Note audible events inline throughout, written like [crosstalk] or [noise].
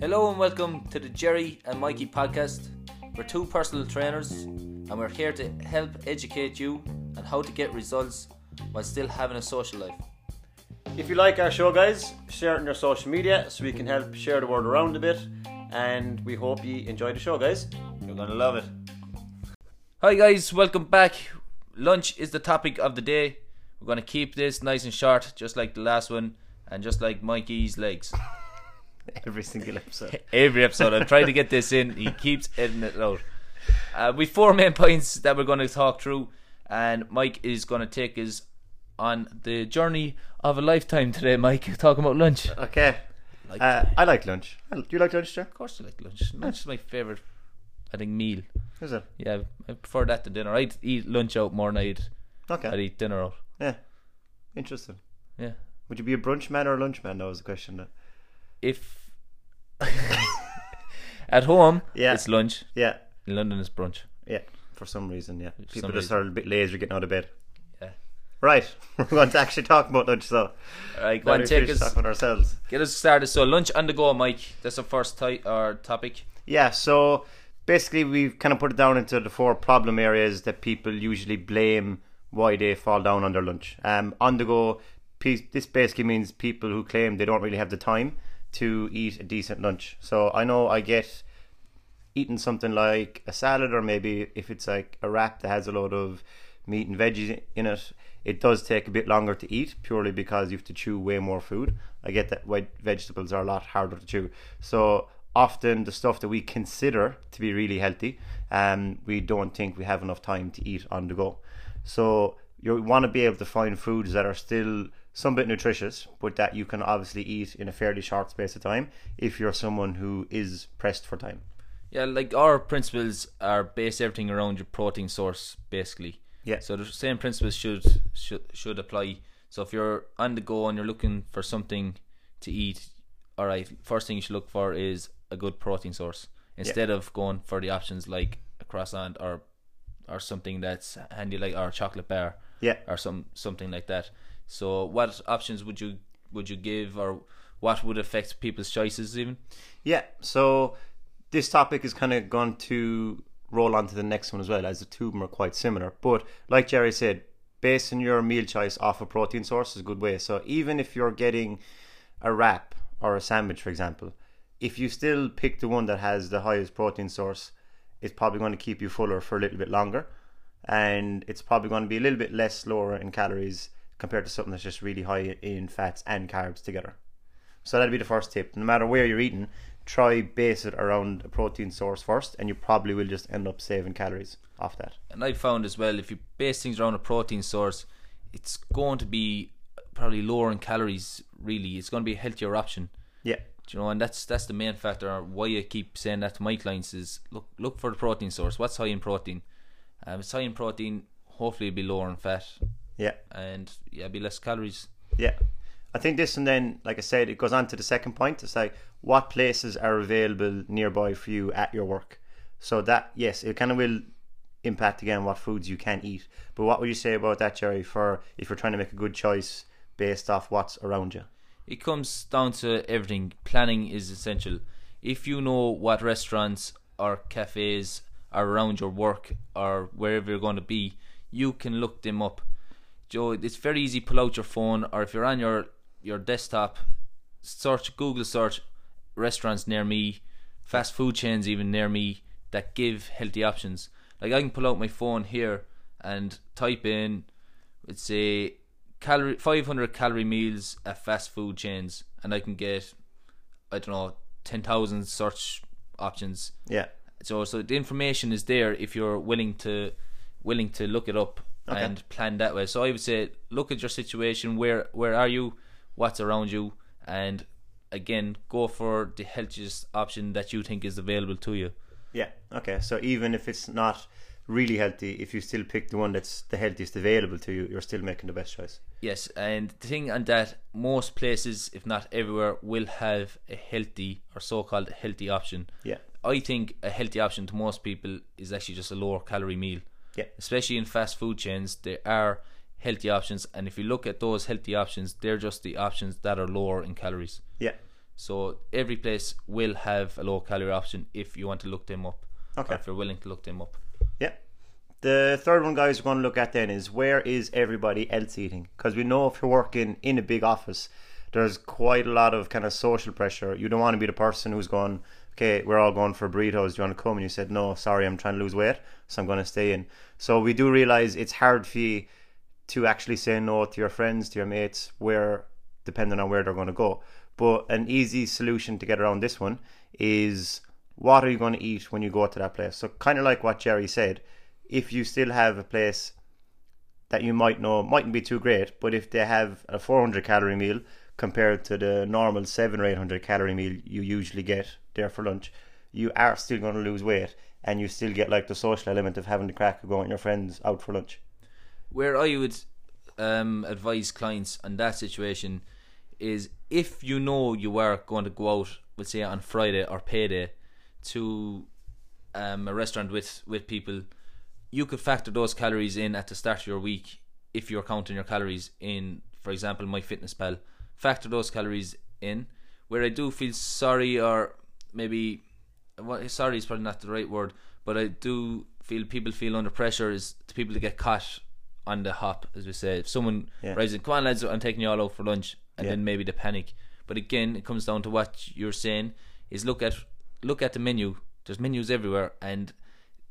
Hello and welcome to the Jerry and Mikey podcast. We're two personal trainers and we're here to help educate you on how to get results while still having a social life. If you like our show, guys, share it on your social media so we can help share the word around a bit. And we hope you enjoy the show, guys. You're gonna love it. Hi guys, welcome back. Lunch is the topic of the day. We're going to keep this nice and short, just like the last one, and just like Mikey's legs. [laughs] Every single episode. Every episode, I'm trying to get this in. He keeps editing it out. Uh, we four main points that we're going to talk through, and Mike is going to take us on the journey of a lifetime today. Mike, talking about lunch. Okay. Like, Uh, I like lunch. Do you like lunch, Jer? of course, I like lunch. Lunch is my favorite. I think meal. Is it? Yeah, I prefer that to dinner. I'd eat lunch out more than I'd, I'd eat dinner out. Yeah. Interesting. Yeah. Would you be a brunch man or a lunch man? That was the question. uh, If [laughs] at home, Yeah. it's lunch. Yeah. In London, it's brunch. Yeah. For some reason, yeah. People just reason. are a bit lazy getting out of bed. Yeah. Right. [laughs] We're going to actually talk about lunch, so. All right, go on, take us, talking about ourselves. get us started. So lunch on the go, Mike. That's the first or topic. Yeah, so basically we've kind of put it down into the four problem areas that people usually blame why they fall down on their lunch. Um, on the go, this basically means people who claim they don't really have the time to eat a decent lunch. So I know I get eating something like a salad or maybe if it's like a wrap that has a lot of meat and veggies in it, it does take a bit longer to eat purely because you have to chew way more food. I get that white vegetables are a lot harder to chew. So often the stuff that we consider to be really healthy, um, we don't think we have enough time to eat on the go. So you want to be able to find foods that are still some bit nutritious, but that you can obviously eat in a fairly short space of time if you're someone who is pressed for time. Yeah, like our principles are based everything around your protein source, basically. Yeah. So the same principles should should should apply. So if you're on the go and you're looking for something to eat, all right, first thing you should look for is a good protein source instead of going for the options like a croissant or or something that's handy like or a chocolate bar Yeah. or some something like that. So what options would you would you give or what would affect people's choices even? Yeah, so this topic is kind of going to roll on to the next one as well, as the two of them are quite similar. But like Jerry said, basing your meal choice off a protein source is a good way. So even if you're getting a wrap or a sandwich, for example, if you still pick the one that has the highest protein source, it's probably going to keep you fuller for a little bit longer. And it's probably going to be a little bit less lower in calories compared to something that's just really high in fats and carbs together. So that'd be the first tip. No matter where you're eating, try base it around a protein source first, and you probably will just end up saving calories off that. And I found as well, if you base things around a protein source, it's going to be probably lower in calories. Really, it's going to be a healthier option. Yeah, Do you know, and that's that's the main factor. Why I keep saying that to my clients is look look for the protein source. What's high in protein? Um, it's high in protein, hopefully it'll be lower in fat, yeah, and yeah, be less calories. yeah. I think this and then, like I said, it goes on to the second point. It's like what places are available nearby for you at your work. So that yes, it kind of will impact again what foods you can eat. But what would you say about that, Jerry? For if you're trying to make a good choice based off what's around you. It comes down to everything. Planning is essential. If you know what restaurants or cafes are around your work or wherever you're going to be, you can look them up. Joe, it's very easy. Pull out your phone, or if you're on your your desktop, search Google search restaurants near me, fast food chains even near me that give healthy options. Like I can pull out my phone here and type in, let's say, calorie 500 calorie meals at fast food chains, and I can get, I don't know, 10,000 search options. Yeah, So so the information is there if you're willing to willing to look it up Okay. and plan that way. So I would say look at your situation. Where where are you? What's around you? And again, go for the healthiest option that you think is available to you. Yeah. Okay. So even if it's not really healthy, if you still pick the one that's the healthiest available to you, you're still making the best choice. Yes, and the thing on that, most places, if not everywhere, will have a healthy or so-called healthy option. Yeah. I think a healthy option to most people is actually just a lower calorie meal. Yeah. Especially in fast food chains, there are healthy options, and if you look at those healthy options, they're just the options that are lower in calories. Yeah. So every place will have a low calorie option if you want to look them up. Okay. If you're willing to look them up. The third one, guys, we're going to look at then is where is everybody else eating? Because we know if you're working in a big office, there's quite a lot of kind of social pressure. You don't want to be the person who's going, okay, we're all going for burritos. Do you want to come? And you said, no, sorry, I'm trying to lose weight, so I'm going to stay in. So we do realize it's hard for you to actually say no to your friends, to your mates, where depending on where they're going to go. But an easy solution to get around this one is what are you going to eat when you go to that place? So kind of like what Jerry said, if you still have a place that you might know mightn't be too great, but if they have a 400 calorie meal compared to the normal 7 or 800 calorie meal you usually get there for lunch, you are still going to lose weight and you still get like the social element of having the crack of going with your friends out for lunch. Where I would um, advise clients on that situation is if you know you are going to go out, let's say on Friday or payday, to um, a restaurant with, with people, you could factor those calories in at the start of your week if you're counting your calories in, for example, MyFitnessPal. Factor those calories in. Where I do feel sorry, or maybe well, sorry is probably not the right word, but I do feel people feel under pressure is the people that get caught on the hop, as we say. If someone Yeah. rises, come on lads, I'm taking you all out for lunch, and Yeah. then maybe the panic. But again, it comes down to what you're saying is look at look at the menu. There's menus everywhere, and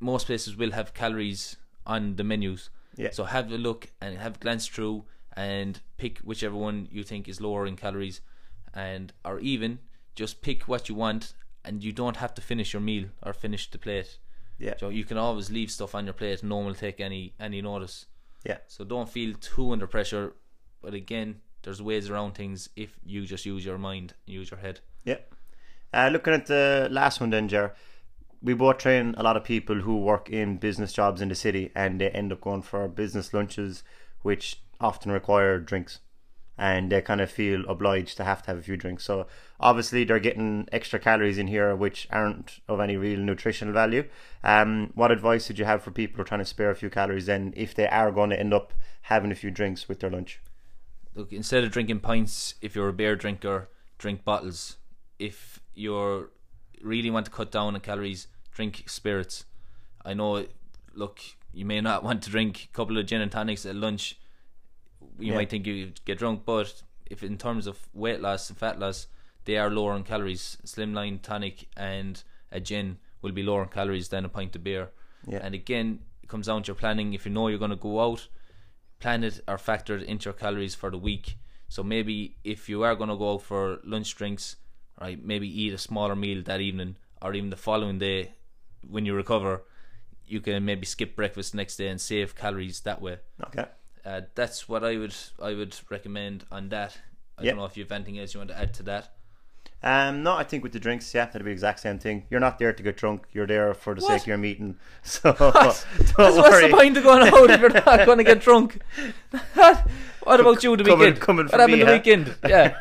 most places will have calories on the menus. Yeah. So have a look and have a glance through and pick whichever one you think is lower in calories, and or even just pick what you want, and you don't have to finish your meal or finish the plate. Yeah. So you can always leave stuff on your plate. No one will take any any notice. Yeah. So don't feel too under pressure. But again, there's ways around things if you just use your mind, use your head. Yeah. Uh, looking at the last one then, Jer, we both train a lot of people who work in business jobs in the city and they end up going for business lunches, which often require drinks. And they kind of feel obliged to have to have a few drinks. So obviously they're getting extra calories in here which aren't of any real nutritional value. Um, what advice would you have for people who are trying to spare a few calories then if they are going to end up having a few drinks with their lunch? Look, instead of drinking pints, if you're a beer drinker, drink bottles. If you're really want to cut down on calories, drink spirits. I know. Look, you may not [laughs] want to drink a couple of gin and tonics at lunch. You Yeah. might think you get drunk, but if in terms of weight loss and fat loss, they are lower in calories. Slimline tonic and a gin will be lower in calories than a pint of beer. Yeah. And again, it comes down to your planning. If you know you're going to go out, plan it or factor it into your calories for the week. So maybe if you are going to go out for lunch drinks, right, maybe eat a smaller meal that evening or even the following day when you recover, you can maybe skip breakfast next day and save calories that way. Okay. Uh, that's what I would I would recommend on that. I Yeah. don't know if you have anything else you want to add to that. Um, no, I think with the drinks, yeah, that'd be the exact same thing. You're not there to get drunk. You're there for the What? sake of your meeting. [laughs] So [laughs] don't That's what's the point of going out if you're not going to get [laughs] drunk? what about you the Coming- weekend? coming what happened me, the weekend? Yeah,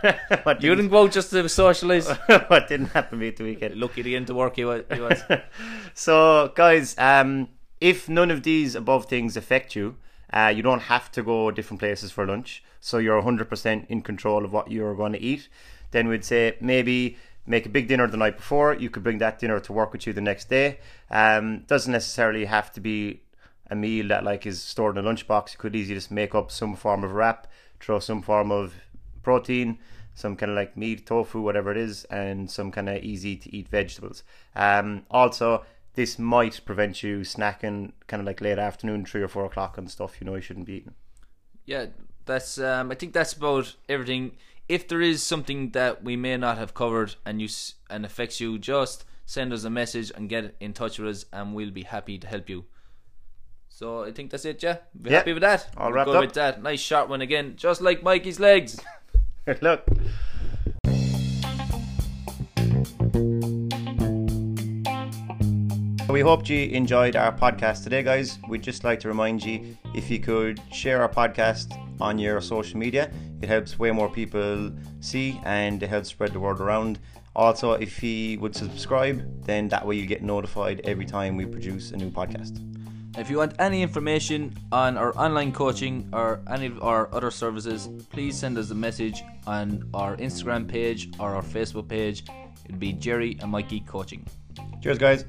what, you didn't, didn't go out just to socialise. what didn't happen to me the weekend? Lucky to get into work he was. He was. So, guys, um, if none of these above things affect you, uh, you don't have to go different places for lunch. So you're 100% in control of what you're going to eat. Then we'd say maybe make a big dinner the night before. You could bring that dinner to work with you the next day. Um, doesn't necessarily have to be a meal that like is stored in a lunchbox. You could easily just make up some form of wrap, throw some form of protein, some kind of like meat, tofu, whatever it is, and some kind of easy to eat vegetables. Um, also, this might prevent you snacking kind of like late afternoon, three or four o'clock and stuff you know you shouldn't be eating. yeah, that's. Um, I think that's about everything. If there is something that we may not have covered and you and affects you, just send us a message and get in touch with us, and we'll be happy to help you. So I think that's it, yeah. Be Yeah. happy with that. All We'll wrapped go up. with that. Nice short one again, just like Mikey's legs. [laughs] Look. We hope you enjoyed our podcast today, guys. We'd just like to remind you if you could share our podcast on your social media, it helps way more people see and it helps spread the word around. Also, if you would subscribe, then that way you get notified every time we produce a new podcast. If you want any information on our online coaching or any of our other services, please send us a message on our Instagram page or our Facebook page. It'd be Jerry and Mikey Coaching. Cheers, guys.